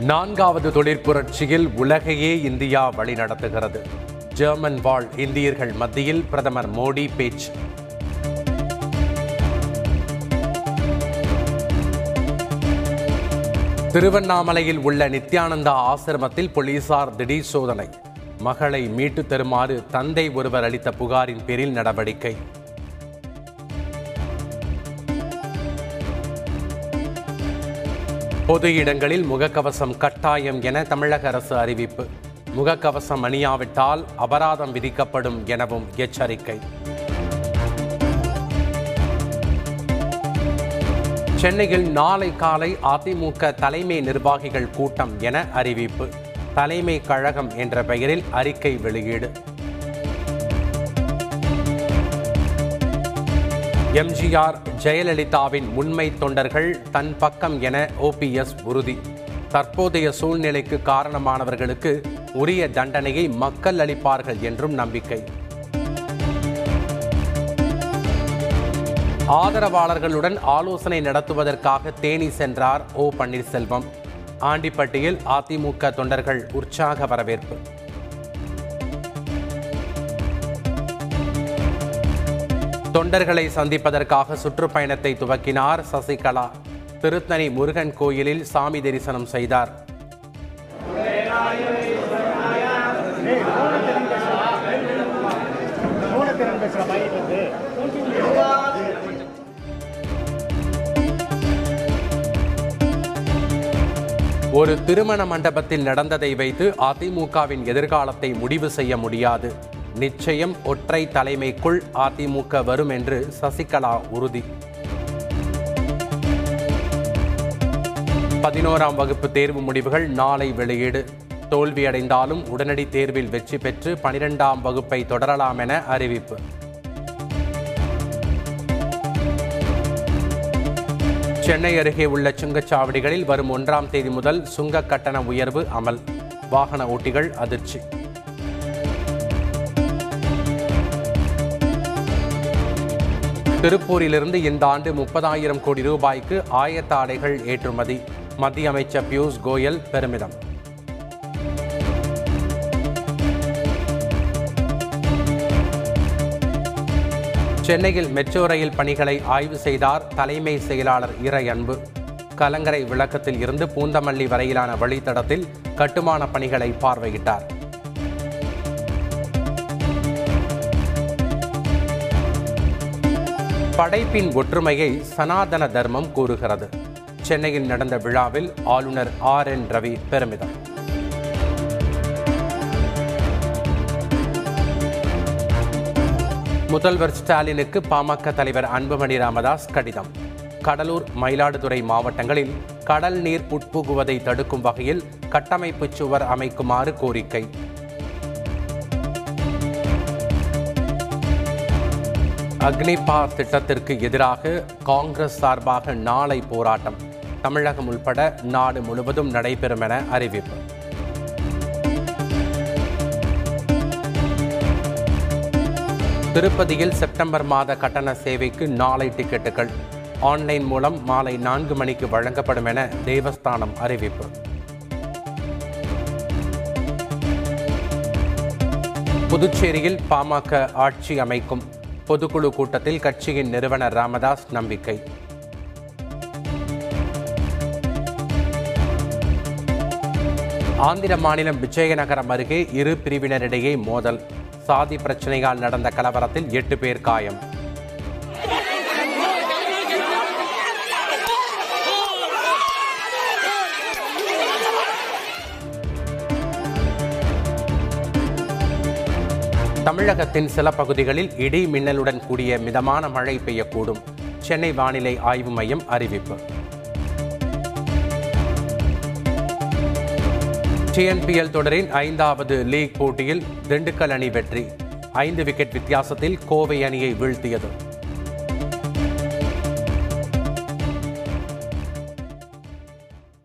நான்காவது தொழிற்புரட்சியில் உலகையே இந்தியா வழிநடத்துகிறது. ஜெர்மன் வாழ் இந்தியர்கள் மத்தியில் பிரதமர் மோடி பேச்சு. திருவண்ணாமலையில் உள்ள நித்யானந்தா ஆசிரமத்தில் போலீசார் திடீர் சோதனை. மகளை மீட்டு தருமாறு தந்தை ஒருவர் அளித்த புகாரின் பேரில் நடவடிக்கை. பொது இடங்களில் முகக்கவசம் கட்டாயம் என தமிழக அரசு அறிவிப்பு. முகக்கவசம் அணியாவிட்டால் அபராதம் விதிக்கப்படும் எனவும் எச்சரிக்கை. சென்னையில் நாளை காலை அதிமுக தலைமை நிர்வாகிகள் கூட்டம் என அறிவிப்பு. தலைமை கழகம் என்ற பெயரில் அறிக்கை வெளியீடு. எம்ஜிஆர் ஜெயலலிதாவின் உண்மை தொண்டர்கள் தன் பக்கம் என ஓபிஎஸ் உறுதி. தற்போதைய சூழ்நிலைக்கு காரணமானவர்களுக்கு உரிய தண்டனையை மக்கள் அளிப்பார்கள் என்றும் நம்பிக்கை. ஆதரவாளர்களுடன் ஆலோசனை நடத்துவதற்காக தேனி சென்றார் ஓ பன்னீர்செல்வம். ஆண்டிப்பட்டியில் அதிமுக தொண்டர்கள் உற்சாக வரவேற்பு. தொண்டர்களை சந்திப்பதற்காக சுற்றுப்பயணத்தை துவக்கினார் சசிகலா. திருத்தணி முருகன் கோயிலில் சாமி தரிசனம் செய்தார். ஒரு திருமண மண்டபத்தில் நடந்ததை வைத்து அதிமுகவின் எதிர்காலத்தை முடிவு செய்ய முடியாது. நிச்சயம் ஒற்றை தலைமைக்குள் அதிமுக வரும் என்று சசிகலா உறுதி. பதினோராம் வகுப்பு தேர்வு முடிவுகள் நாளை வெளியீடு. தோல்வியடைந்தாலும் உடனடி தேர்வில் வெற்றி பெற்று பனிரெண்டாம் வகுப்பை தொடரலாம் என அறிவிப்பு. சென்னை அருகே உள்ள சுங்கச்சாவடிகளில் வரும் ஒன்றாம் தேதி முதல் சுங்க கட்டண உயர்வு அமல். வாகன ஓட்டிகள் அதிர்ச்சி. திருப்பூரிலிருந்து இந்த ஆண்டு முப்பதாயிரம் கோடி ரூபாய்க்கு ஆயத்த ஆடைகள் ஏற்றுமதி. மத்திய அமைச்சர் பியூஷ் கோயல் பெருமிதம். சென்னையில் மெட்ரோ ரயில் பணிகளை ஆய்வு செய்தார் தலைமை செயலாளர் இறை அன்பு கலங்கரை விளக்கத்தில் இருந்து பூந்தமல்லி வரையிலான வழித்தடத்தில் கட்டுமான பணிகளை பார்வையிட்டார். படைப்பின் ஒற்றுமையை சனாதன தர்மம் கூறுகிறது. சென்னையில் நடந்த விழாவில் ஆளுநர் ஆர் என் ரவி பெருமிதம். முதல்வர் ஸ்டாலினுக்கு பாமக தலைவர் அன்புமணி ராமதாஸ் கடிதம். கடலூர் மயிலாடுதுறை மாவட்டங்களில் கடல் நீர் உட்புகுவதை தடுக்கும் வகையில் கட்டமைப்பு சுவர் அமைக்குமாறு கோரிக்கை. அக்னிபார் திட்டத்திற்கு எதிராக காங்கிரஸ் சார்பாக நாளை போராட்டம். தமிழகம் உள்பட நாடு முழுவதும் நடைபெறும் என அறிவிப்பு. திருப்பதியில் செப்டம்பர் மாத கட்டண சேவைக்கு நாளை டிக்கெட்டுகள். ஆன்லைன் மூலம் மாலை நான்கு மணிக்கு வழங்கப்படும் என தேவஸ்தானம் அறிவிப்பு. புதுச்சேரியில் பாமக ஆட்சி அமைக்கும். பொதுக்குழு கூட்டத்தில் கட்சியின் நிறுவனர் ராமதாஸ் நம்பிக்கை. ஆந்திர மாநிலம் விஜயநகரம் அருகே இரு பிரிவினரிடையே மோதல். சாதி பிரச்சனையால் நடந்த கலவரத்தில் எட்டு பேர் காயம். தமிழகத்தின் சில பகுதிகளில் இடி மின்னலுடன் கூடிய மிதமான மழை பெய்யக்கூடும். சென்னை வானிலை ஆய்வு மையம் அறிவிப்பு. டிஎன்பிஎல் தொடரின் ஐந்தாவது லீக் போட்டியில் திண்டுக்கல் அணி வெற்றி. ஐந்து விக்கெட் வித்தியாசத்தில் கோவை அணியை வீழ்த்தியது.